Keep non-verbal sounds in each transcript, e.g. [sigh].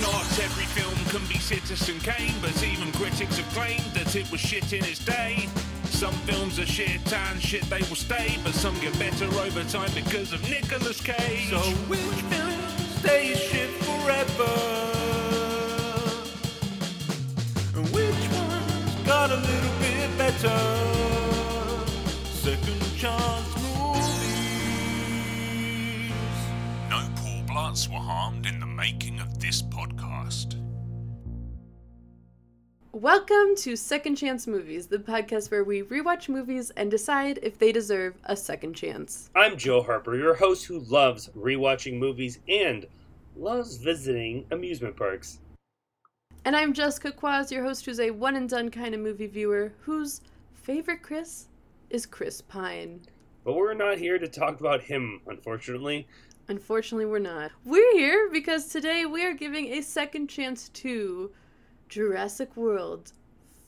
Not every film can be Citizen Kane, but even critics have claimed that it was shit in its day. Some films are shit and shit they will stay, but some get better over time because of Nicolas Cage. So which film stays shit forever? And which one's got a little bit better? Second chance Paul Bloods were harmed in the making of this podcast. Welcome to Second Chance Movies, the podcast where we rewatch movies and decide if they deserve a second chance. I'm Joe Harper, your host who loves rewatching movies and loves visiting amusement parks. And I'm Jessica Quaz, your host who's a one and done kind of movie viewer whose favorite Chris is Chris Pine. But we're not here to talk about him, unfortunately. Unfortunately, we're not. We're here because today we are giving a second chance to Jurassic World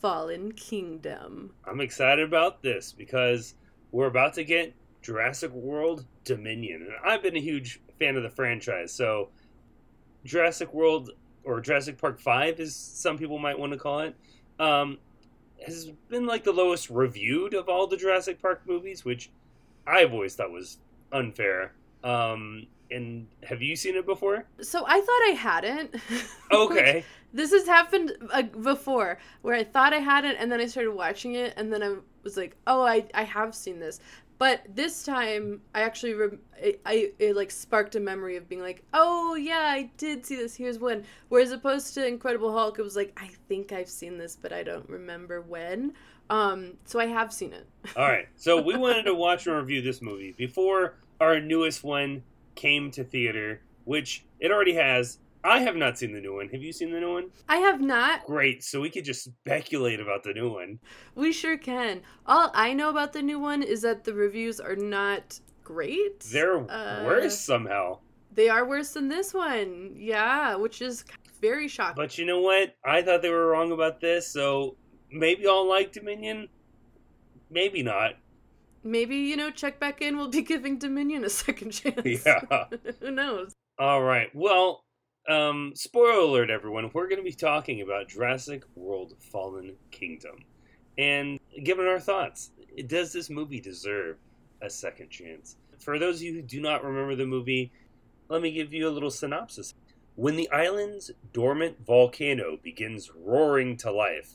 Fallen Kingdom. I'm excited about this because we're about to get Jurassic World Dominion. And I've been a huge fan of the franchise, so Jurassic World or Jurassic Park 5 is some people might want to call it. Um, has been like the lowest reviewed of all the Jurassic Park movies, which I've always thought was unfair. Um, and have you seen it before? So I thought I hadn't. [laughs] Okay. This has happened uh, before where I thought I hadn't, and then I started watching it, and then I was like, oh, I, I have seen this. But this time, I actually, rem- I, I, it like sparked a memory of being like, oh, yeah, I did see this. Here's when. Whereas opposed to Incredible Hulk, it was like, I think I've seen this, but I don't remember when. Um, so I have seen it. All right. So we [laughs] wanted to watch and review this movie before our newest one came to theater, which it already has. I have not seen the new one. Have you seen the new one? I have not. Great. So we could just speculate about the new one. We sure can. All I know about the new one is that the reviews are not great. They're Uh, worse somehow. They are worse than this one. Yeah, which is very shocking. But you know what? I thought they were wrong about this, so maybe I'll like Dominion. Maybe not. Maybe, you know, check back in. We'll be [laughs] giving Dominion a second chance. Yeah. [laughs] Who knows? All right. Well, um, spoiler alert, everyone. We're going to be talking about Jurassic World Fallen Kingdom. And given our thoughts, does this movie deserve a second chance? For those of you who do not remember the movie, let me give you a little synopsis. When the island's dormant volcano begins roaring to life,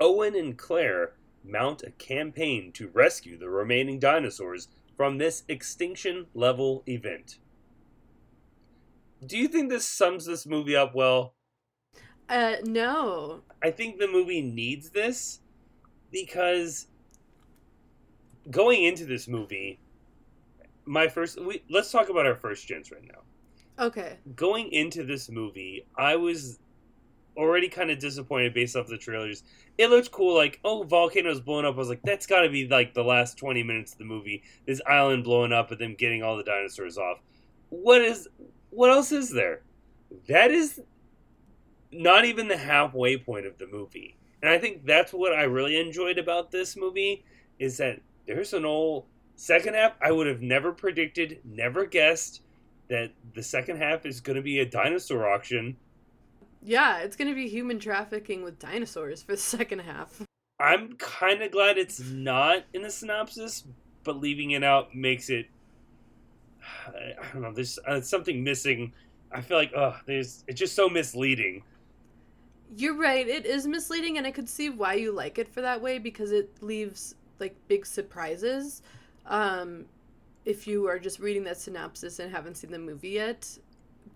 Owen and Claire mount a campaign to rescue the remaining dinosaurs from this extinction level event. Do you think this sums this movie up well? Uh, no. I think the movie needs this because going into this movie, my first we, let's talk about our first gens right now. Okay. Going into this movie, I was already kind of disappointed based off the trailers. It looked cool, like oh, volcanoes blowing up. I was like, that's got to be like the last twenty minutes of the movie. This island blowing up and them getting all the dinosaurs off. What is? What else is there? That is not even the halfway point of the movie. And I think that's what I really enjoyed about this movie is that there's an old second half I would have never predicted, never guessed that the second half is going to be a dinosaur auction. Yeah, it's going to be human trafficking with dinosaurs for the [laughs] second half. I'm kind of glad it's not in the synopsis, but leaving it out makes it I don't know, there's uh, something missing. I feel like oh, there's it's just so misleading. You're right. It is misleading, and I could see why you like it for that way because it leaves like big surprises. Um, if you are just reading that synopsis and haven't seen the movie yet,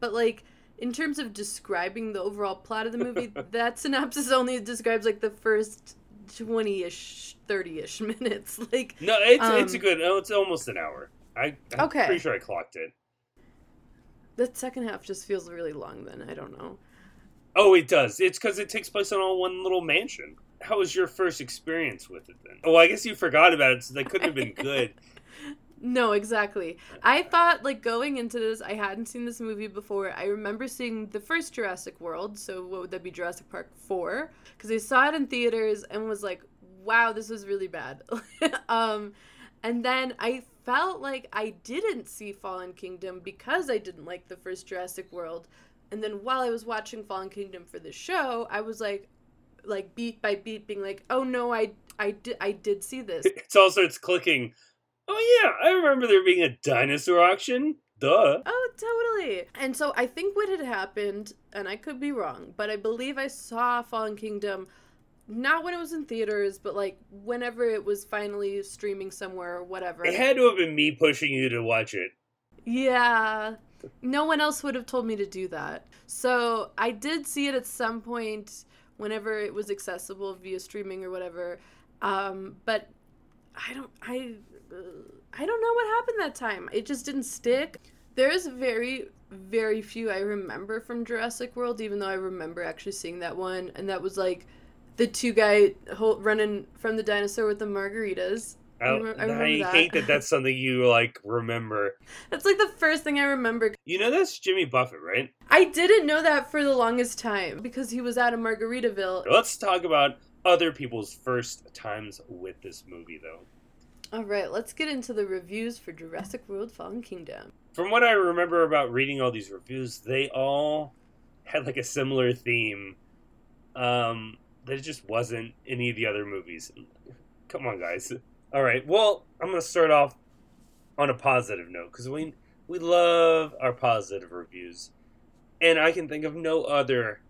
but like in terms of describing the overall plot of the movie, [laughs] that synopsis only describes like the first twenty-ish, thirty-ish [laughs] minutes. Like No, it's it's a Um, good. Oh, it's almost an hour. I I'm Okay. pretty sure I clocked it. the second half just feels really long. Then I don't know. Oh, it does. It's because it takes place on all one little mansion. How was your first experience with it then? Oh, I guess you forgot about it, so that couldn't have been [laughs] good. No, exactly. I thought like going into this, I hadn't seen this movie before. I remember seeing the first Jurassic World, so what would that be Jurassic Park 4? Cuz I saw it in theaters and was like, "Wow, this was really bad." [laughs] um and then I felt like I didn't see Fallen Kingdom because I didn't like the first Jurassic World. And then while I was watching Fallen Kingdom for the show, I was like like beat by beat being like, "Oh no, I I did I did see this." [laughs] It's all starts clicking. Oh yeah, I remember there being a dinosaur auction. Duh. Oh, totally. And so I think what had happened, and I could be wrong, but I believe I saw Fallen Kingdom not when it was in theaters, but like whenever it was finally streaming somewhere or whatever. It had to have been me pushing you to watch it. Yeah. No one else would have told me to do that. So I did see it at some point whenever it was accessible via streaming or whatever. Um, but I don't I I don't know what happened that time. It just didn't stick. There's very very few I remember from Jurassic World, even though I remember actually seeing that one, and that was like the two guy running from the dinosaur with the margaritas. I, I, I hate that that's [laughs] something you like remember. That's like the first thing I remember. You know that's Jimmy Buffett, right? I didn't know that for the longest time because he was out of Margaritaville. Let's talk about other people's first times with this movie, though. All right, let's get into the reviews for Jurassic World Fallen Kingdom. From what I remember about reading all these reviews, they all had like a similar theme. Um, that it just wasn't any of the other movies. Come on, guys. All right. Well, I'm gonna start off on a positive note because we we love our positive reviews, and I can think of no other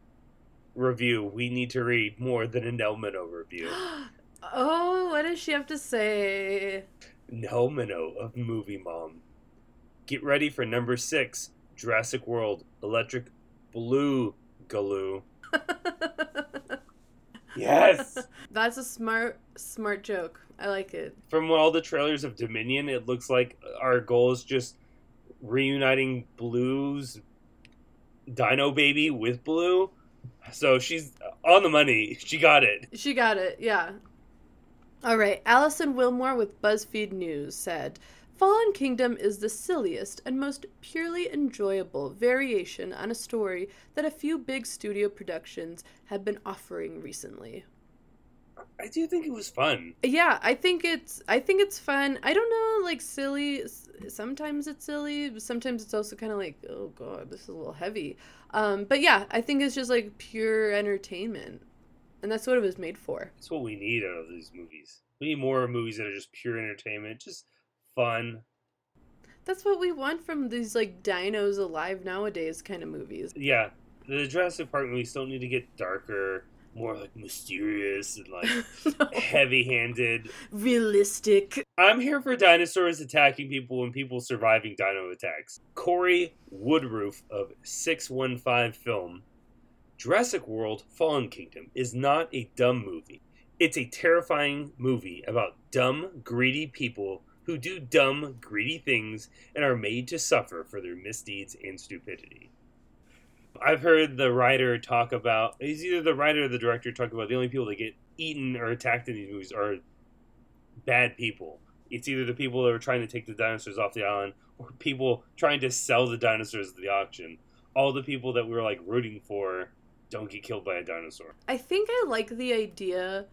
review we need to read more than an Nell Minow review. [gasps] [laughs] oh, what does she have to say? Minow of Movie Mom. Get ready for number six, Jurassic World, Electric Blue Galoo. [laughs] yes. That's a smart, smart joke. I like it. From all the trailers of Dominion, it looks like our goal is just reuniting Blue's Dino Baby with Blue. So she's on the money. She got it. She got it, yeah. All right. Alison Willmore with BuzzFeed News said Fallen Kingdom is the silliest and most purely enjoyable variation on a story that a few big studio productions have been offering recently. I do think it was fun. Yeah, I think it's I think it's fun. I don't know, like silly. Sometimes it's silly. Sometimes it's also kind of like, oh god, this is a little heavy. Um, but yeah, I think it's just like pure entertainment, and that's what it was made for. That's what we need out of these movies. We need more movies that are just pure entertainment, just fun. That's what we want from these like dinos alive nowadays kind of movies. Yeah, the Jurassic Park movies don't need to get darker more like mysterious and like [laughs] no. heavy-handed realistic i'm here for dinosaurs attacking people and people surviving dino attacks corey woodroof of 615 film jurassic world fallen kingdom is not a dumb movie it's a terrifying movie about dumb greedy people who do dumb greedy things and are made to suffer for their misdeeds and stupidity I've heard the writer talk about. He's either the writer or the director talk about the only people that get eaten or attacked in these movies are bad people. It's either the people that are trying to take the dinosaurs off the island or people trying to sell the dinosaurs at the auction. All the people that we were like rooting for don't get killed by a dinosaur. I think I like the idea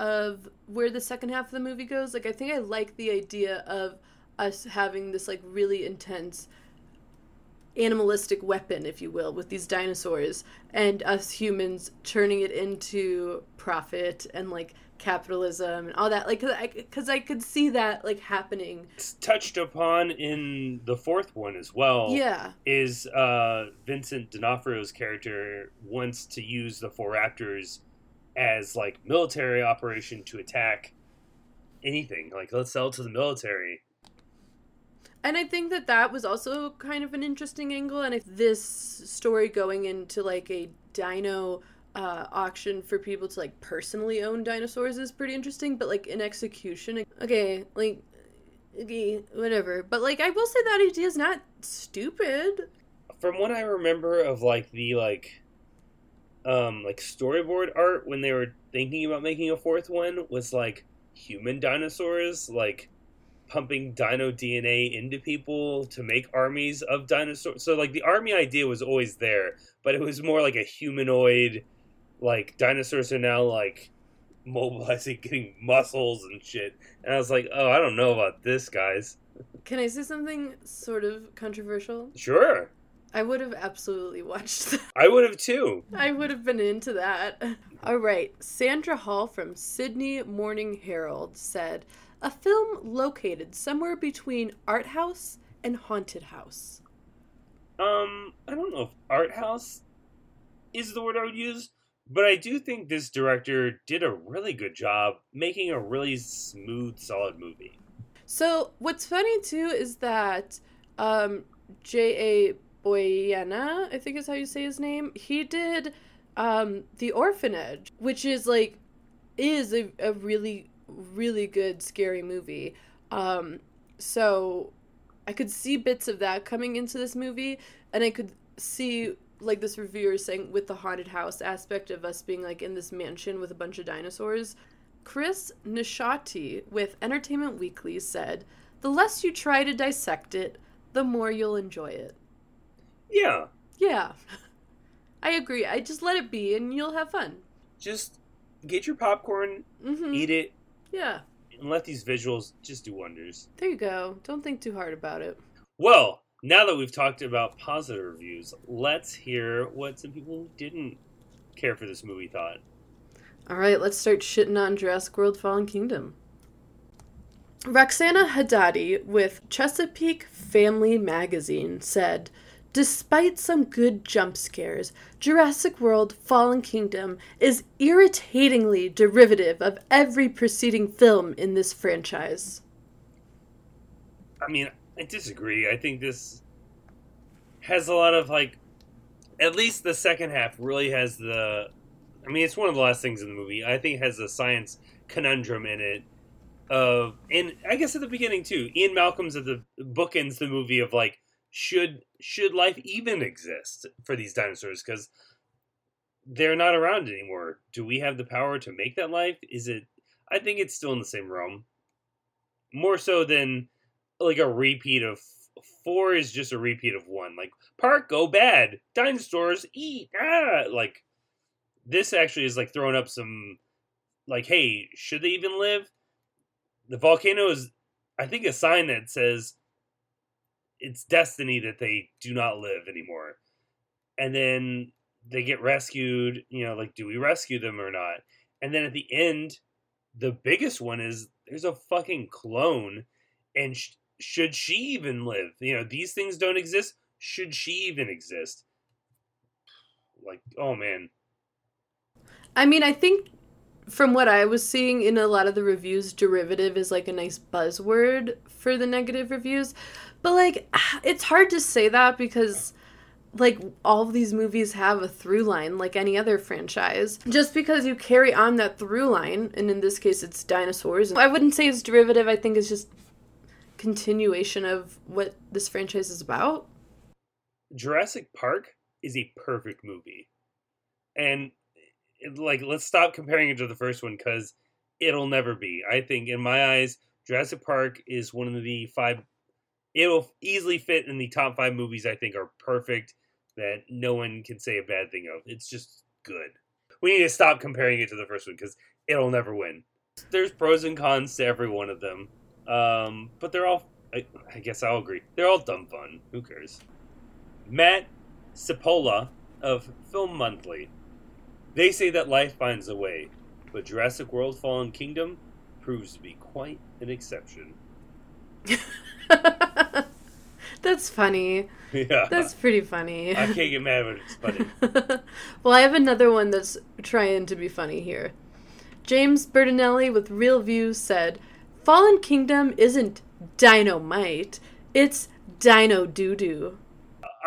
of where the second half of the movie goes. Like I think I like the idea of us having this like really intense animalistic weapon, if you will, with these dinosaurs, and us humans turning it into profit and like capitalism and all that. Like, because I, I, could see that like happening. It's touched upon in the fourth one as well. Yeah, is uh, Vincent D'Onofrio's character wants to use the four raptors as like military operation to attack anything. Like, let's sell to the military and I think that that was also kind of an interesting angle. And if this story going into like a dino uh, auction for people to like personally own dinosaurs is pretty interesting. But like in execution, okay, like okay, whatever. But like I will say that idea is not stupid. From what I remember of like the like um like storyboard art when they were thinking about making a fourth one was like human dinosaurs like pumping dino DNA into people to make armies of dinosaurs. So like the army idea was always there, but it was more like a humanoid like dinosaurs are now like mobilizing [laughs] getting muscles and shit. And I was like, "Oh, I don't know about this, guys." Can I say something sort of controversial? Sure. I would have absolutely watched [laughs] that. I would have too. I would have been into that. [laughs] All right. Sandra Hall from Sydney Morning Herald said, a film located somewhere between art house and haunted house. Um, I don't know if art house is the word I would use, but I do think this director did a really good job making a really smooth, solid movie. So what's funny too is that um, J. A. Bayona, I think is how you say his name. He did um, The Orphanage, which is like is a, a really really good scary movie. Um, so I could see bits of that coming into this movie, and I could see like this reviewer saying with the haunted house aspect of us being like in this mansion with a bunch of dinosaurs. Chris Nashawaty with Entertainment Weekly said, "The less you try to dissect it, the more you'll enjoy it." Yeah, Yeah. [laughs] I agree. I just let it be and you'll have fun. just get your popcorn, Mhm. eat it, Yeah. and let these visuals just do wonders. There you go. Don't think too hard about it. Well, now that we've talked about positive reviews, let's hear what some people who didn't care for this movie thought. All right, let's start shitting on Jurassic World Fallen Kingdom. Roxana Hadadi with Chesapeake Family Magazine said, Despite some good jump scares, Jurassic World Fallen Kingdom is irritatingly derivative of every preceding film in this franchise. I mean, I disagree. I think this has a lot of like, at least the second half really has the. I mean, it's one of the last things in the movie. I think has a science conundrum in it. Of and I guess at the beginning too, Ian Malcolm's at the bookends the movie of like, should should life even exist for these dinosaurs? Because they're not around anymore. Do we have the power to make that life? Is it? I think it's still in the same realm. More so than like a repeat of four is just a repeat of one. Like park go bad, dinosaurs eat. Ah, like this actually is like throwing up some like, hey, should they even live? The volcano is, I think, a sign that says it's destiny that they do not live anymore. And then they get rescued. You know, like, do we rescue them or not? And then at the end, the biggest one is there's a fucking clone, and should she even live? You know, these things don't exist. Should she even exist? Like, oh man, I mean, I think from what I was seeing in a lot of the reviews, derivative is like a nice buzzword for the negative reviews. But like, [sighs] it's hard to say that because like all of these movies have a through line like any other franchise. Just because you carry on that through line, and in this case it's dinosaurs, I wouldn't say it's derivative. I think it's just continuation of what this franchise is about. Jurassic Park is a perfect movie, and like, let's stop comparing it to the first one because it'll never be. I think, in my eyes, Jurassic Park is one of the five. It'll easily fit in the top five movies. I think are perfect that no one can say a bad thing of. It's just good. We need to stop comparing it to the first one because it'll never win. There's pros and cons to every one of them, um, but they're all. I, I guess I'll agree. They're all dumb fun. Who cares? Matt Cipolla of Film Monthly. They say that life finds a way, but Jurassic World Fallen Kingdom proves to be quite an exception. [laughs] That's funny. yeah. That's pretty funny. I can't get mad when it's funny. [laughs] well, I have another one that's trying to be funny here. James Berardinelli with ReelViews said, Fallen Kingdom isn't dynamite, it's dino doo doo.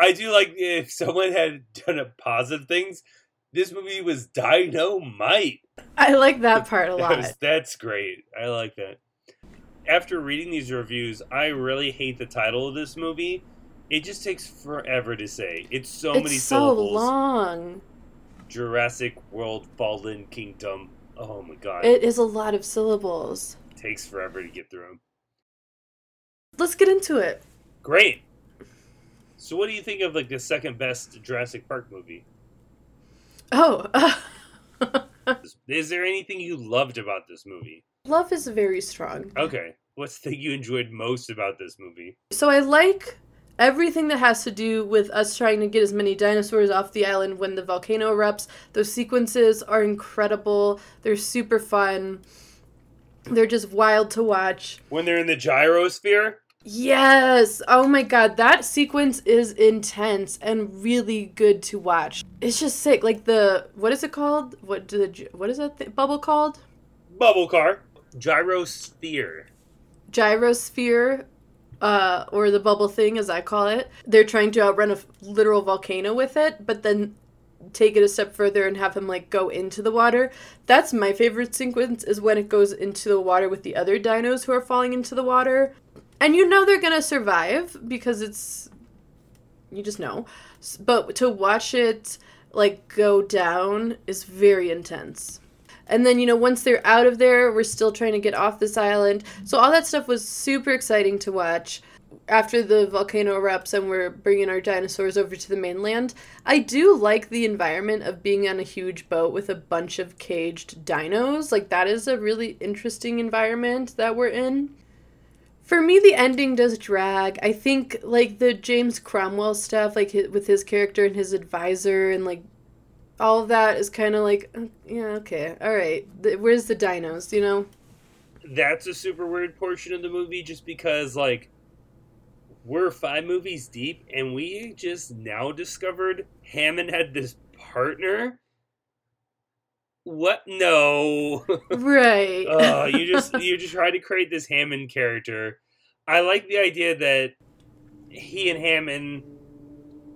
I do like if [laughs] someone had done a positive things. This movie was dynamite. I like that [laughs] part a That lot. was- that's great. I like that. After reading these reviews, I really hate the title of this movie. It just takes forever to say. It's so many syllables. it's many so syllables. long. Jurassic World Fallen Kingdom. Oh my god. It is a lot of syllables. Takes forever to get through them. Let's get into it. Great. So what do you think of like the second best Jurassic Park movie? Oh, [laughs] Is there anything you loved about this movie? love is very strong. Okay. what's the thing you enjoyed most about this movie? So I like everything that has to do with us trying to get as many dinosaurs off the island when the volcano erupts. Those sequences are incredible. They're super fun. [laughs] They're just wild to watch. When they're in the gyrosphere? Yes. Oh my god, that sequence is intense and really good to watch. It's just sick. Like the what is it called? What do the what is that th- bubble called? Bubble car. Gyrosphere. Gyrosphere uh, or the bubble thing, as I call it. They're trying to outrun a literal volcano with it, but then take it a step further and have him like go into the water. That's my favorite sequence is when it goes into the water with the other dinos who are falling into the water. And you know they're gonna survive because it's you just know. But to watch it like go down is very intense. And then, you know, once they're out of there, we're still trying to get off this island. So all that stuff was super exciting to watch. After the volcano erupts and we're bringing our dinosaurs over to the mainland, I do like the environment of being on a huge boat with a bunch of caged dinos. Like, that is a really interesting environment that we're in. For me, the ending does drag. I think, like, the James Cromwell stuff, like, with his character and his advisor and, like, all of that is kind of like, uh, yeah, okay, all right. Where's the dinos? You know? That's a super weird portion of the movie just because, like, we're five movies deep and we just now discovered Hammond had this partner. What? No. [laughs] Right. uh, you just [laughs] you just try to create this Hammond character. I like the idea that he and Hammond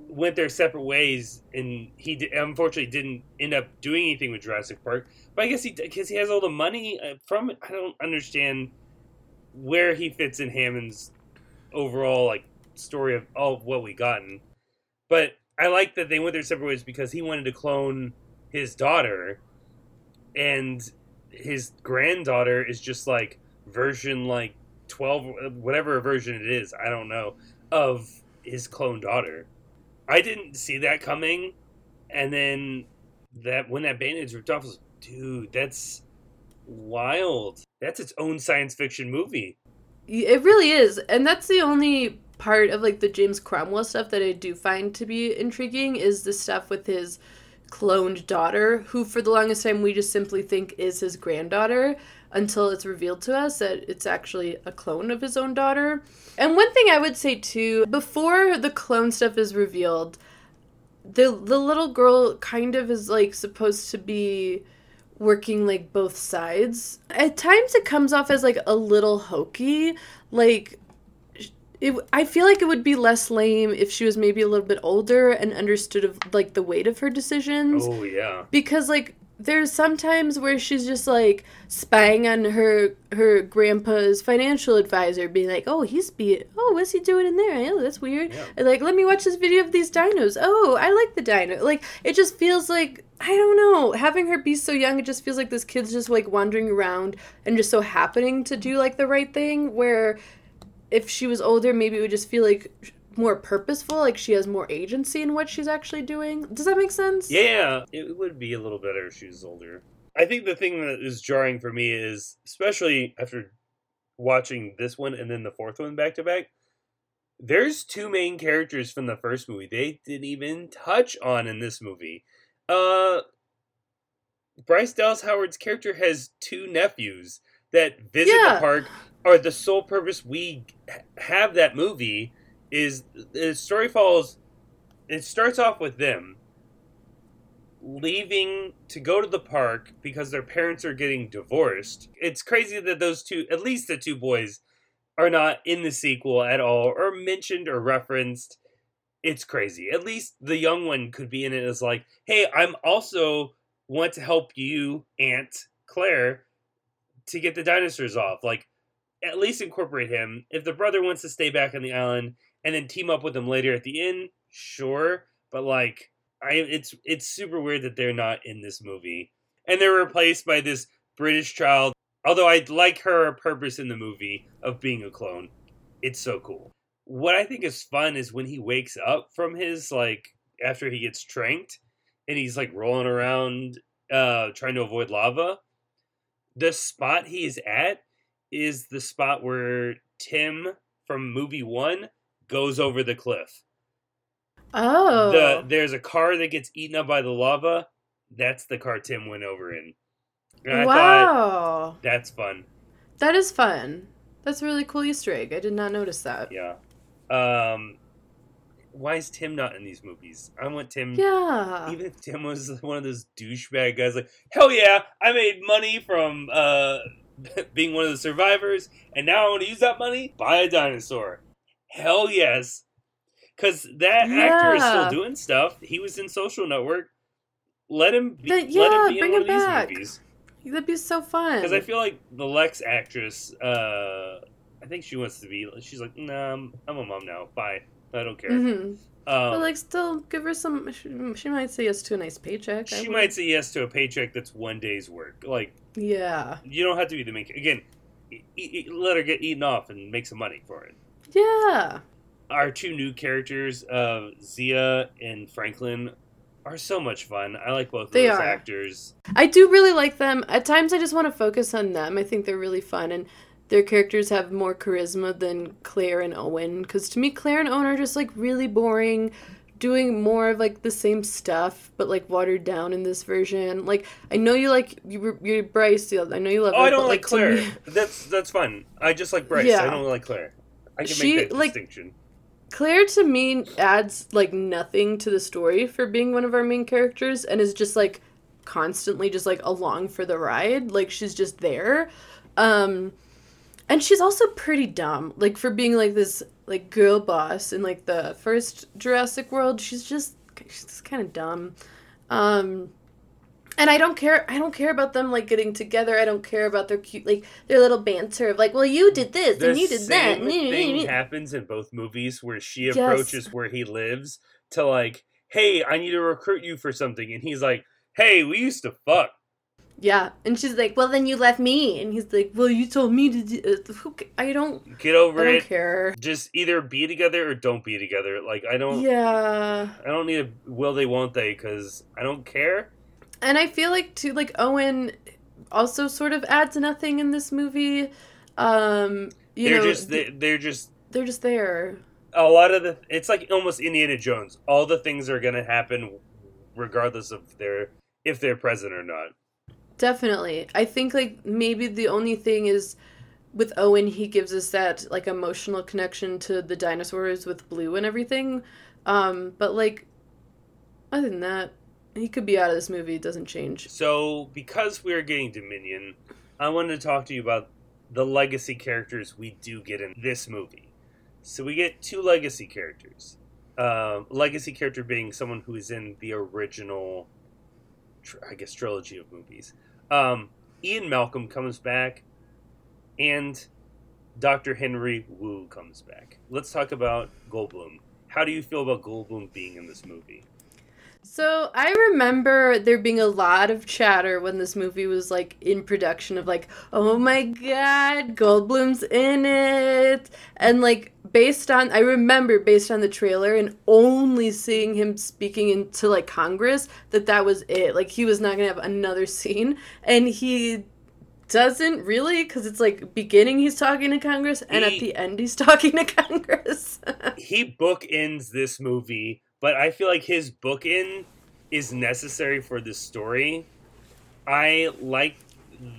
went their separate ways, and he unfortunately didn't end up doing anything with Jurassic Park. But I guess he because he has all the money uh, from it. I don't understand where he fits in Hammond's overall like story of all of what we gotten. But I like that they went their separate ways because he wanted to clone his daughter, and his granddaughter is just like version like 12 whatever version it is i don't know of his clone daughter. I didn't see that coming and then that when that bandage ripped off was dude that's wild. That's its own science fiction movie It really is. And that's the only part of like the James Cromwell stuff that I do find to be intriguing is the stuff with his cloned daughter, who for the longest time we just simply think is his granddaughter until it's revealed to us that it's actually a clone of his own daughter. And one thing I would say too, before the clone stuff is revealed, the the little girl kind of is like supposed to be working like both sides. At times it comes off as like a little hokey, like it, I feel like it would be less lame if she was maybe a little bit older and understood of like the weight of her decisions. Oh yeah. Because like there's sometimes where she's just like spying on her her grandpa's financial advisor being like oh he's be oh what's he doing in there? Oh that's weird. Yeah. like let me watch this video of these dinos. Oh i like the dino. Like it just feels like i don't know having her be so young it just feels like this kid's just like wandering around and just so happening to do like the right thing where if she was older maybe it would just feel like more purposeful like she has more agency in what she's actually doing does that make sense Yeah, it would be a little better if she was older. I think the thing that is jarring for me is, especially after watching this one and then the fourth one back to back, there's two main characters from the first movie they didn't even touch on in this movie. Uh, Bryce Dallas Howard's character has two nephews that visit Yeah. the park. are the sole purpose we have that movie is the story follows. It starts off with them leaving to go to the park because their parents are getting divorced. It's crazy that those two, at least the two boys, are not in the sequel at all or mentioned or referenced. It's crazy. At least the young one could be in it as like, hey, I'm also want to help you, Aunt Claire, to get the dinosaurs off. Like, at least incorporate him. If the brother wants to stay back on the island and then team up with them later at the end, sure. But like, I it's it's super weird that they're not in this movie, and they're replaced by this British child. Although I like her purpose in the movie of being a clone, it's so cool. What I think is fun is when he wakes up from his like after he gets tranked, and he's like rolling around, uh, trying to avoid lava. The spot he is at is the spot where Tim from movie one goes over the cliff. Oh. The there's a car that gets eaten up by the lava. That's the car Tim went over in. And I thought wow. that's fun. That is fun. That's a really cool Easter egg. I did not notice that. Yeah. Um why is Tim not in these movies? I want Tim Yeah. even if Tim was [laughs] one of those douchebag guys like, hell yeah, I made money from uh [laughs] being one of the survivors, and now I want to use that money, buy a dinosaur. Hell yes. Cause that actor is still doing stuff. He was in social network. Let him be, Then- let yeah, him be bring in one him of back. these movies. That'd be so fun. Because I feel like the Lex actress, uh, I think she wants to be. She's like, nah, I'm, I'm a mom now. Bye. I don't care. hmm but Um, like, still give her some. She, she might say yes to a nice paycheck. She might say yes to a paycheck that's one day's work. Like Yeah. you don't have to be the main. Again, let her get eaten off and make some money for it. Yeah. Our two new characters, uh, Zia and Franklin, are so much fun. I like both of They those are. actors. I do really like them. At times, I just want to focus on them. I think they're really fun, and their characters have more charisma than Claire and Owen. Because to me, Claire and Owen are just like really boring, doing more of like the same stuff, but like watered down in this version. Like I know you like you, you Bryce. I know you love. Oh, her, I don't but, like Claire. me- That's that's fun. I just like Bryce. Yeah. I don't like Claire. I can She, make that like- distinction. Claire to me adds like nothing to the story for being one of our main characters and is just like constantly just like along for the ride. Like she's just there. Um and she's also pretty dumb. Like for being like this like girl boss in like the first Jurassic World she's just she's kind of dumb. Um and I don't care. I don't care about them like getting together. I don't care about their cute, like their little banter of like, well, you did this The and you did that. thing happens in both movies where she Yes. approaches where he lives to like, hey, I need to recruit you for something, and he's like, hey, we used to fuck. Yeah, and she's like, "Well, then you left me," and he's like, "Well, you told me to." Do- uh, I don't. Get over I don't it. care. Just either be together or don't be together. Like I don't. Yeah, I don't need a will they won't they because I don't care. And I feel like too, like Owen, also sort of adds nothing in this movie. Um, you they're know, just th- they, they're just they're just there. a lot of the. It's like almost Indiana Jones. All the things are gonna happen regardless of their if they're present or not. Definitely, I think like maybe the only thing is with Owen, he gives us that like emotional connection to the dinosaurs with Blue and everything. Um, but like, other than that, he could be out of this movie. It doesn't change. So, because we are getting Dominion, I wanted to talk to you about the legacy characters we do get in this movie. So, we get two legacy characters. Um, legacy character being someone who is in the original, I guess, trilogy of movies. Um, Ian Malcolm comes back, and Dr. Henry Wu comes back. Let's talk about Goldblum. How do you feel about Goldblum being in this movie? So I remember there being a lot of chatter when this movie was like in production of like, oh my god, Goldblum's in it. And like based on I remember based on the trailer and only seeing him speaking into like Congress that that was it. Like he was not going to have another scene and he doesn't really cuz it's like beginning he's talking to Congress and at the end he's [laughs] talking to Congress. he bookends this movie, but I feel like his bookend is necessary for this story. I like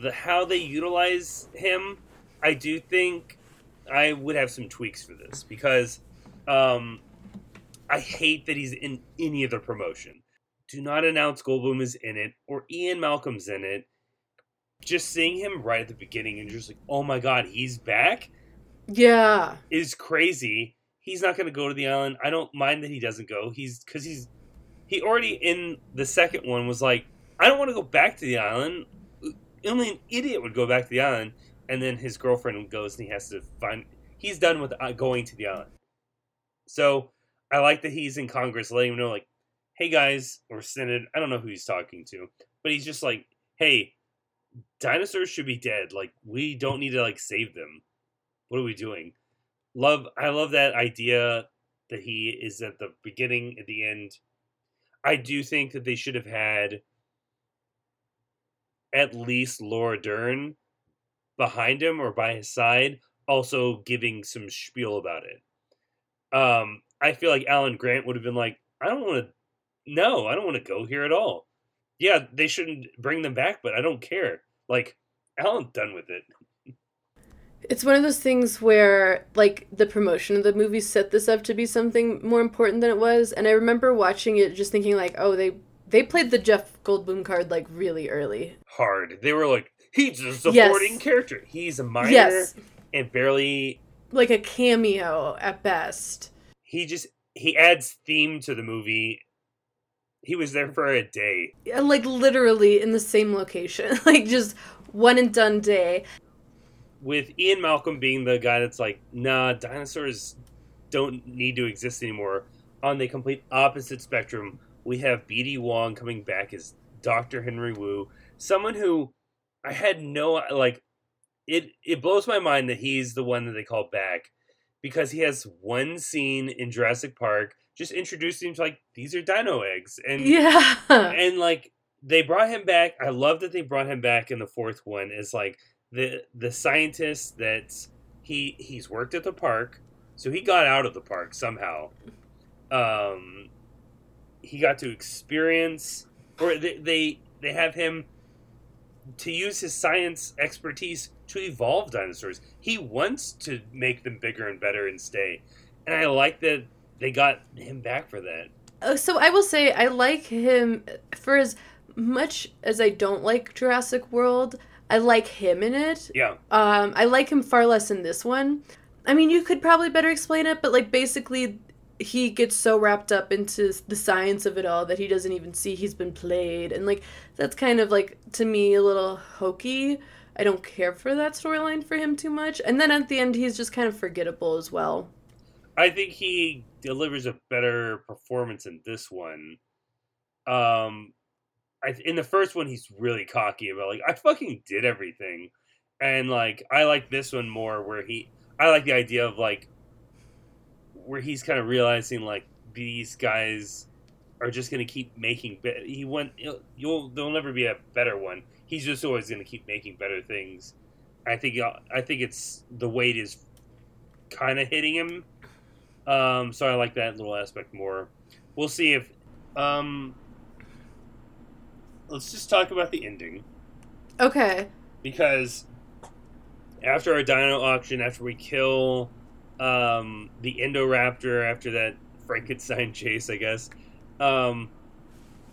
the how they utilize him. I do think I would have some tweaks for this because um, I hate that he's in any other promotion. Do not announce Goldblum is in it or Ian Malcolm's in it. Just seeing him right at the beginning and just like, oh my god, he's back yeah. is crazy. He's not going to go to the island. I don't mind that he doesn't go. He's because he's he already in the second one was like, I don't want to go back to the island. Only an idiot would go back to the island, and then his girlfriend goes and he has to find. He's done with uh, going to the island. So I like that he's in Congress, letting him know like, hey guys, or Senate. I don't know who he's talking to, but he's just like, hey, dinosaurs should be dead. Like we don't need to like save them. What are we doing? Love I love that idea that he is at the beginning at the end. I do think that they should have had at least Laura Dern behind him or by his side also giving some spiel about it. Um, I feel like Alan Grant would have been like, I don't want to, no, I don't want to go here at all. Yeah, they shouldn't bring them back, but I don't care. Like, Alan's done with it. It's one of those things where, like, the promotion of the movie set this up to be something more important than it was. And I remember watching it just thinking, like, oh, they they played the Jeff Goldblum card like really early. Hard. They were like, he's a supporting Yes. character. He's a minor Yes, and barely. like a cameo at best. He just he adds theme to the movie. He was there for a day. Yeah, Like literally in the same location, [laughs] like just one and done day. With Ian Malcolm being the guy that's like, nah, dinosaurs don't need to exist anymore. On the complete opposite spectrum, we have B.D. Wong coming back as Dr. Henry Wu, someone who I had no like. It it blows my mind that he's the one that they call back because he has one scene in Jurassic Park just introducing him to like these are dino eggs and Yeah, and like they brought him back. I love that they brought him back in the fourth one. Is like the the scientist that he he's worked at the park, so he got out of the park somehow. Um, he got to experience, or they they, they have him to use his science expertise to evolve dinosaurs. He wants to make them bigger and better and stay, and I like that they got him back for that. Uh, so I will say I like him for as much as I don't like Jurassic World. I like him in it. Yeah. Um, I like him far less in this one. I mean, you could probably better explain it, but like basically, he gets so wrapped up into the science of it all that he doesn't even see he's been played, and like that's kind of like to me a little hokey. I don't care for that storyline for him too much, and then at the end, he's just kind of forgettable as well. I think he delivers a better performance in this one. Um, I, in the first one, he's really cocky about like I fucking did everything, and like I like this one more where he I like the idea of like where he's kind of realizing like these guys are just gonna keep making. Be- he went you'll there'll never be a better one. He's just always gonna keep making better things. I think I think it's the weight is kind of hitting him um, so I like that little aspect more. We'll see if. Um, let's just talk about the ending Okay. because after our dino auction, after we kill um, the Indoraptor, after that Frankenstein [laughs] chase, I guess, um,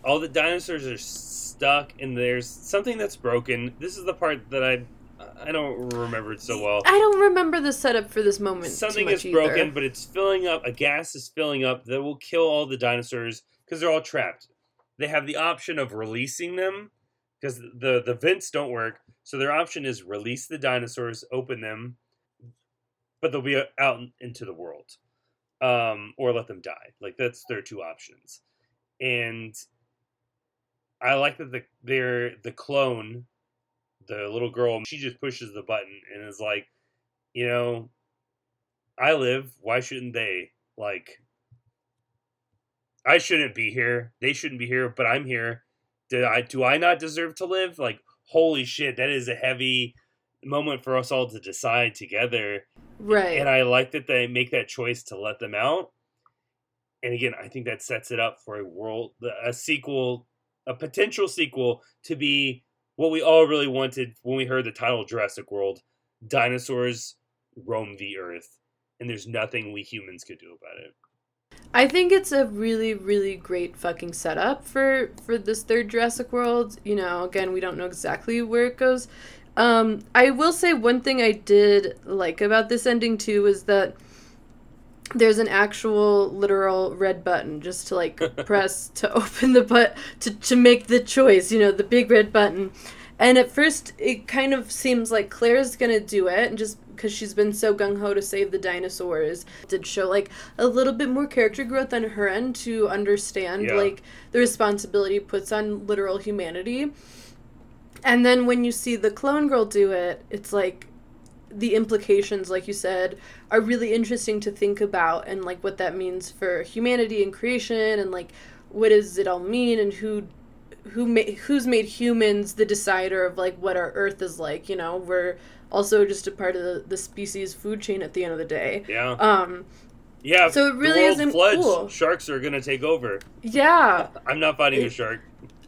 all the dinosaurs are stuck, and there's something that's broken. This is the part that I I don't remember it so well. I don't remember the setup for this moment. something is broken, either. but it's filling up. A gas is filling up that will kill all the dinosaurs because they're all trapped. They have the option of releasing them because the the vents don't work. So their option is release the dinosaurs, open them, but they'll be uh, out into the world, um, or let them die. Like that's their two options. And I like that the they're the clone, the little girl. She just pushes the button and is like, you know, I live. Why shouldn't they? Like, I shouldn't be here. They shouldn't be here, but I'm here. Did I? Do I not deserve to live? Like, holy shit, that is a heavy moment for us all to decide together. right. And I like that they make that choice to let them out. And again, I think that sets it up for a world, a sequel, a potential sequel to be what we all really wanted when we heard the title Jurassic World. Dinosaurs roam the earth, and there's nothing we humans could do about it. I think it's a really, really great fucking setup for for this third Jurassic World. You know, again, we don't know exactly where it goes. Um, I will say one thing I did like about this ending too is that there's an actual literal red button just to like [laughs] press to open the butt to to make the choice. You know, the big red button. And at first, it kind of seems like Claire's gonna do it, and just because she's been so gung ho to save the dinosaurs, did show like a little bit more character growth on her end to understand Yeah. like the responsibility puts on literal humanity. And then when you see the clone girl do it, it's like the implications, like you said, are really interesting to think about and like what that means for humanity and creation and like what does it all mean and who who ma- who's made humans the decider of like what our Earth is like. You know, we're also just a part of the, the species food chain at the end of the day. Yeah. Um, yeah. so it really isn't floods, cool. Sharks are gonna take over. yeah. I'm not fighting a shark.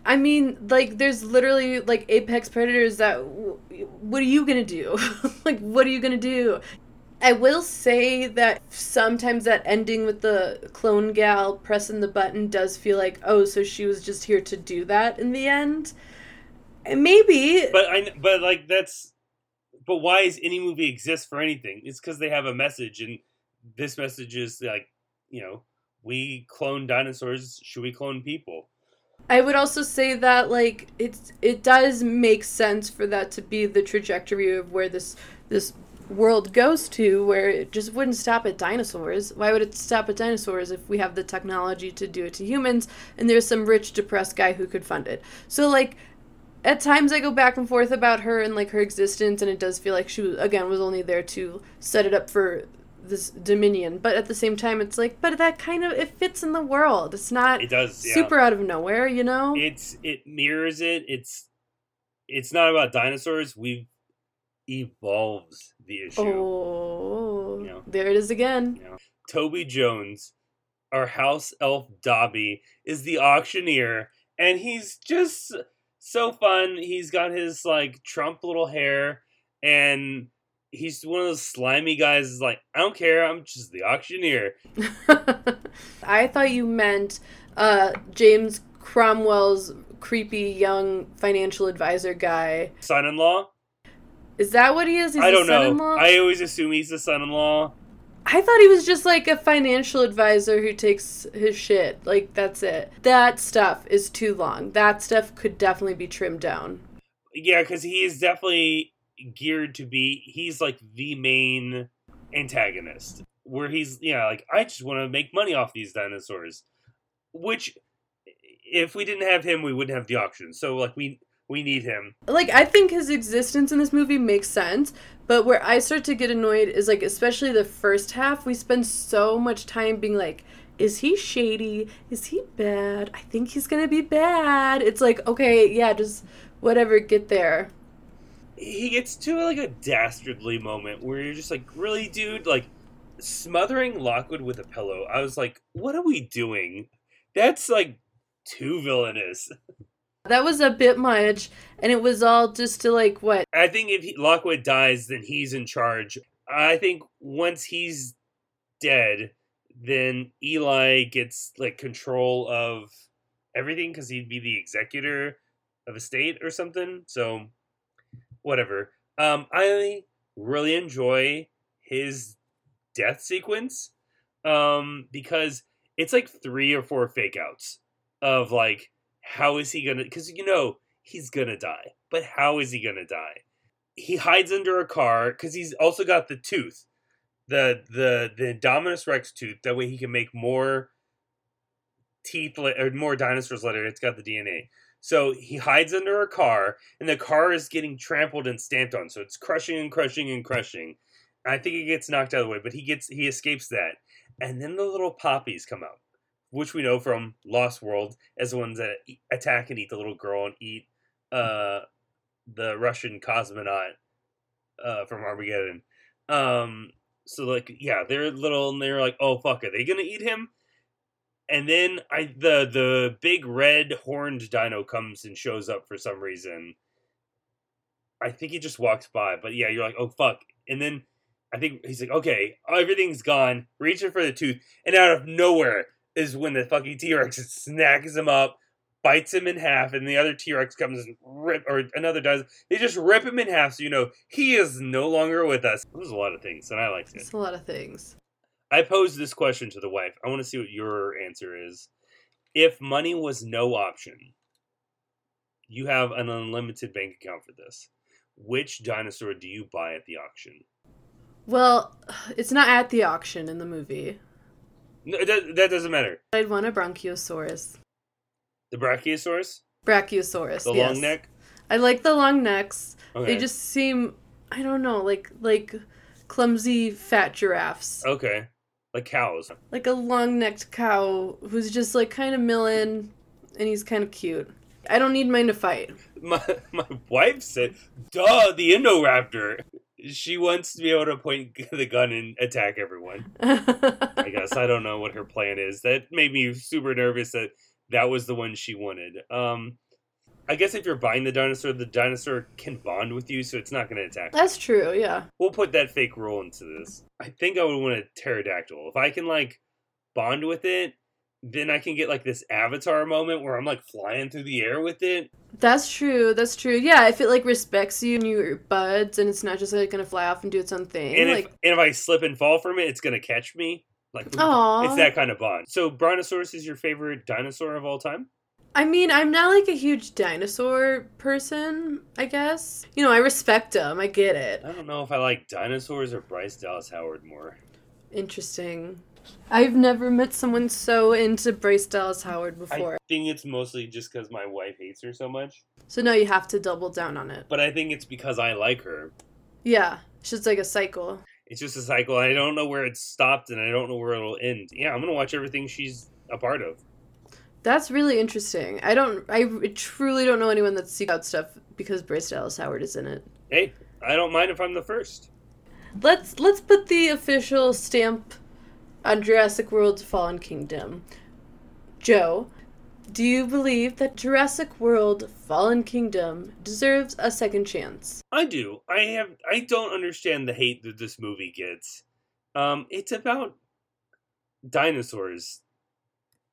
I mean, like, there's literally like apex predators that. w- What are you gonna do? [laughs] like, what are you gonna do? I will say that sometimes that ending with the clone gal pressing the button does feel like, oh, so she was just here to do that in the end. And maybe, But I but like that's but why is any movie exist for anything? It's because they have a message, and this message is like you know we clone dinosaurs. Should we clone people? I would also say that like it's it does make sense for that to be the trajectory of where this this world goes to where it just wouldn't stop at dinosaurs. Why would it stop at dinosaurs if we have the technology to do it to humans and there's some rich depressed guy who could fund it. So like at times I go back and forth about her and like her existence and it does feel like she was, again was only there to set it up for this dominion but at the same time it's like but that kind of it fits in the world it's not It does. Yeah. super out of nowhere, you know? It's it mirrors it. It's it's not about dinosaurs. We've evolved the issue. oh, Yeah. there it is again. Toby Jones, our house elf Dobby, is the auctioneer, and he's just so fun. He's got his like Trump little hair, and he's one of those slimy guys. Is like, I don't care. I'm just the auctioneer. [laughs] I thought you meant uh, James Cromwell's creepy young financial advisor guy. Son-in-law. Is that what he is? He's I don't know. I always assume he's the son-in-law. I thought he was just like a financial advisor who takes his shit. Like that's it. That stuff is too long. That stuff could definitely be trimmed down. Yeah, because he is definitely geared to be. He's like the main antagonist, where he's yeah, like I just want to make money off these dinosaurs. Which, if we didn't have him, we wouldn't have the auction. So like we we need him. like I think his existence in this movie makes sense, but where I start to get annoyed is like especially the first half, we spend so much time being like is he shady? Is he bad? I think he's going to be bad. It's like, okay, yeah, just whatever, get there. He gets to like a dastardly moment where you're just like, really, dude, like smothering Lockwood with a pillow. I was like, what are we doing? That's like too villainous. [laughs] That was a bit much, and it was all just to like what? I think if he, Lockwood dies, then he's in charge. I think once he's dead, then Eli gets like control of everything because he'd be the executor of a state or something. So, whatever. Um, I really enjoy his death sequence um, because it's like three or four fake outs of like how is he gonna because you know he's gonna die but how is he gonna die? He hides under a car because he's also got the tooth the the the dominus rex tooth that way he can make more teeth or more dinosaurs later it's got the dna so he hides under a car and the car is getting trampled and stamped on so it's crushing and crushing and crushing. I think he gets knocked out of the way but he gets he escapes that. And then the little compies come out which we know from Lost World as the ones that attack and eat the little girl and eat uh, the Russian cosmonaut uh, from Armageddon. Um, so like, yeah, they're little and they're like, oh fuck, are they gonna eat him? And then I the the big red horned dino comes and shows up for some reason. I think he just walks by, but yeah, you're like, oh fuck. And then I think he's like, okay, everything's gone, reaching for the tooth, and out of nowhere is when the fucking T Rex snacks him up, bites him in half, and the other T Rex comes and rip, or another does. They just rip him in half, so you know he is no longer with us. There's a lot of things, and I liked it. It's a lot of things. I posed this question to the wife. I want to see what your answer is. If money was no option, you have an unlimited bank account for this. Which dinosaur do you buy at the auction? Well, it's not at the auction in the movie. No, that, that doesn't matter. I'd want a Bronchiosaurus. The Brachiosaurus, Brachiosaurus. the yes. long neck. I like the long necks. Okay. They just seem I don't know, like like clumsy fat giraffes. okay, like cows. Like a long necked cow who's just like kind of milling and he's kind of cute. I don't need mine to fight. My my wife said, "Duh, the Indoraptor." She wants to be able to point [laughs] the gun and attack everyone. I [laughs] guess I don't know what her plan is. That made me super nervous that that was the one she wanted. Um, I guess if you're buying the dinosaur, the dinosaur can bond with you, so it's not going to attack. you. That's true, yeah. We'll put that fake rule into this. I think I would want a pterodactyl. If I can like bond with it, then I can get like this avatar moment where I'm like flying through the air with it. That's true. That's true. Yeah, if it like respects you and your buds, and it's not just like gonna fly off and do its own thing. And like, if and if I slip and fall from it, it's gonna catch me. Like Aw. it's that kind of bond. So Brontosaurus is your favorite dinosaur of all time? I mean, I'm not like a huge dinosaur person. I guess you know I respect them. I get it. I don't know if I like dinosaurs or Bryce Dallas Howard more. Interesting. I've never met someone so into Bryce Dallas Howard before. I think it's mostly just because my wife hates her so much. So now you have to double down on it. But I think it's because I like her. Yeah, it's just like a cycle. It's just a cycle. I don't know where it stopped and I don't know where it'll end. Yeah, I'm gonna watch everything she's a part of. That's really interesting. I don't. I truly don't know anyone that seeks out stuff because Bryce Dallas Howard is in it. Hey, I don't mind if I'm the first. Let's let's put the official stamp on Jurassic World's Fallen Kingdom. Joe, do you believe that Jurassic World Fallen Kingdom deserves a second chance? I do. I have. I don't understand the hate that this movie gets. Um, it's about dinosaurs,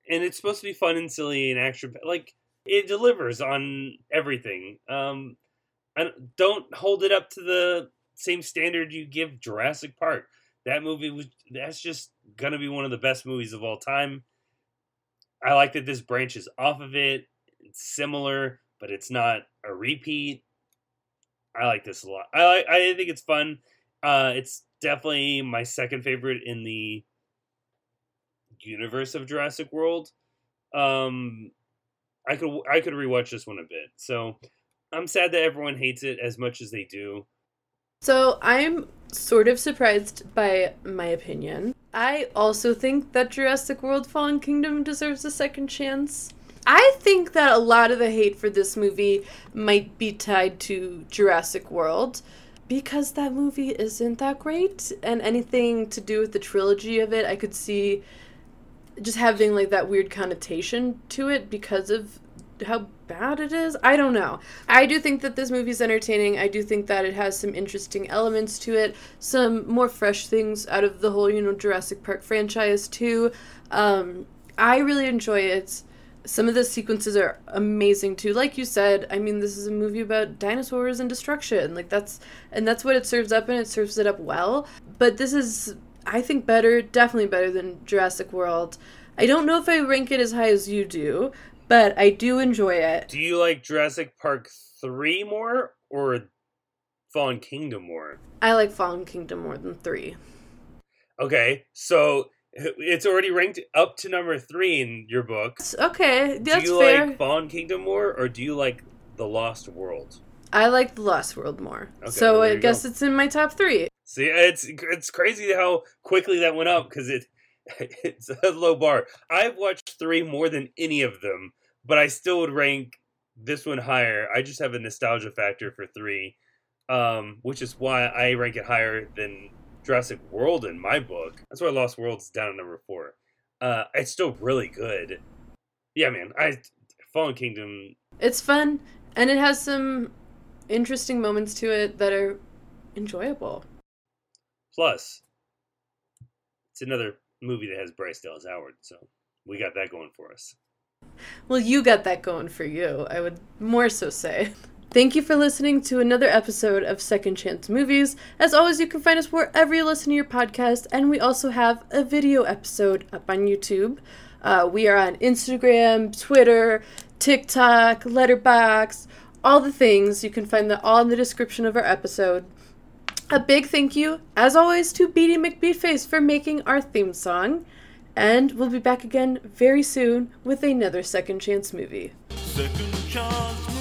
and it's supposed to be fun and silly and action. Like it delivers on everything. Um, I don't- don't hold it up to the same standard you give Jurassic Park. That movie was. That's just gonna be one of the best movies of all time. I like that this branches off of it. It's similar, but it's not a repeat. I like this a lot. I like, I think it's fun. Uh, it's definitely my second favorite in the universe of Jurassic World. Um, I could I could rewatch this one a bit. So I'm sad that everyone hates it as much as they do. So I'm sort of surprised by my opinion. I also think that Jurassic World Fallen Kingdom deserves a second chance. I think that a lot of the hate for this movie might be tied to Jurassic World because that movie isn't that great and anything to do with the trilogy of it I could see just having like that weird connotation to it because of how bad it is. I don't know. I do think that this movie's entertaining. I do think that it has some interesting elements to it, some more fresh things out of the whole, you know, Jurassic Park franchise too. Um, I really enjoy it. Some of the sequences are amazing too. Like you said, I mean, this is a movie about dinosaurs and destruction. Like that's and that's what it serves up and it serves it up well. But this is I think better, definitely better than Jurassic World. I don't know if I rank it as high as you do, but I do enjoy it. Do you like Jurassic Park three more or Fallen Kingdom more? I like Fallen Kingdom more than three. Okay, so it's already ranked up to number three in your book. Okay, that's fair. do you fair. like Fallen Kingdom more, or do you like The Lost World? I like The Lost World more. Okay, so well, I guess go. it's in my top three. See, it's it's crazy how quickly that went up because it [laughs] it's a low bar. I've watched three more than any of them, but I still would rank this one higher. I just have a nostalgia factor for three, um, which is why I rank it higher than Jurassic World in my book. That's why Lost World's down at number four. Uh, it's still really good. Yeah, man. I Fallen Kingdom. It's fun, and it has some interesting moments to it that are enjoyable. Plus, it's another movie that has Bryce Dallas Howard, so we got that going for us. Well, you got that going for you, I would more so say. Thank you for listening to another episode of Second Chance Movies. As always, you can find us wherever you listen to your podcast, and we also have a video episode up on YouTube. Uh, we are on Instagram, Twitter, TikTok, Letterboxd, all the things. You can find that all in the description of our episode. A big thank you, as always, to Beatty McBeatface for making our theme song. And we'll be back again very soon with another Second Chance movie. Second chance